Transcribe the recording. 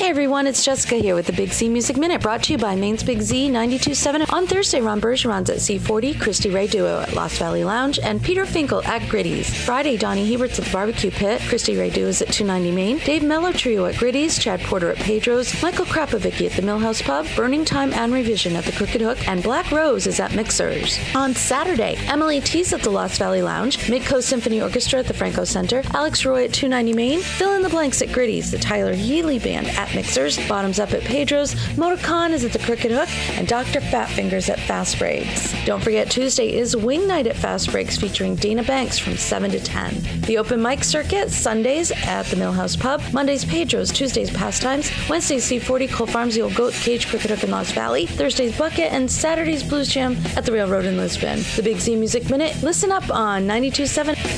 Hey everyone, it's Jessica here with the Big Z Music Minute brought to you by Maine's Big Z 92.7. On Thursday, Ron Bergeron's at C40, Christy Ray Duo at Lost Valley Lounge, and Peter Finkel at Gritty's. Friday, Donnie Hebert's at the Barbecue Pit, Christy Ray Duo's at 290 Main, Dave Mello Trio at Gritty's, Chad Porter at Pedro's, Michael Krapovicki at the Millhouse Pub, Burning Time and Revision at the Crooked Hook, and Black Rose is at Mixers. On Saturday, Emily T's at the Lost Valley Lounge, Midcoast Symphony Orchestra at the Franco Center, Alex Roy at 290 Main, Fill in the Blanks at Gritty's, the Tyler Healy Band at Mixers, Bottoms Up at Pedro's, Motorcon is at the Crooked Hook, and Dr. Fatfingers at Fast Breaks. Don't forget, Tuesday is Wing Night at Fast Breaks featuring Dana Banks from 7 to 10. The open mic circuit, Sundays at the Millhouse Pub, Mondays Pedro's, Tuesdays Pastimes, Wednesdays C40, Cole Farms, The Old Goat Cage, Crooked Hook in Lost Valley, Thursdays Bucket, and Saturdays Blues Jam at the Railroad in Lisbon. The Big Z Music Minute, listen up on 92.7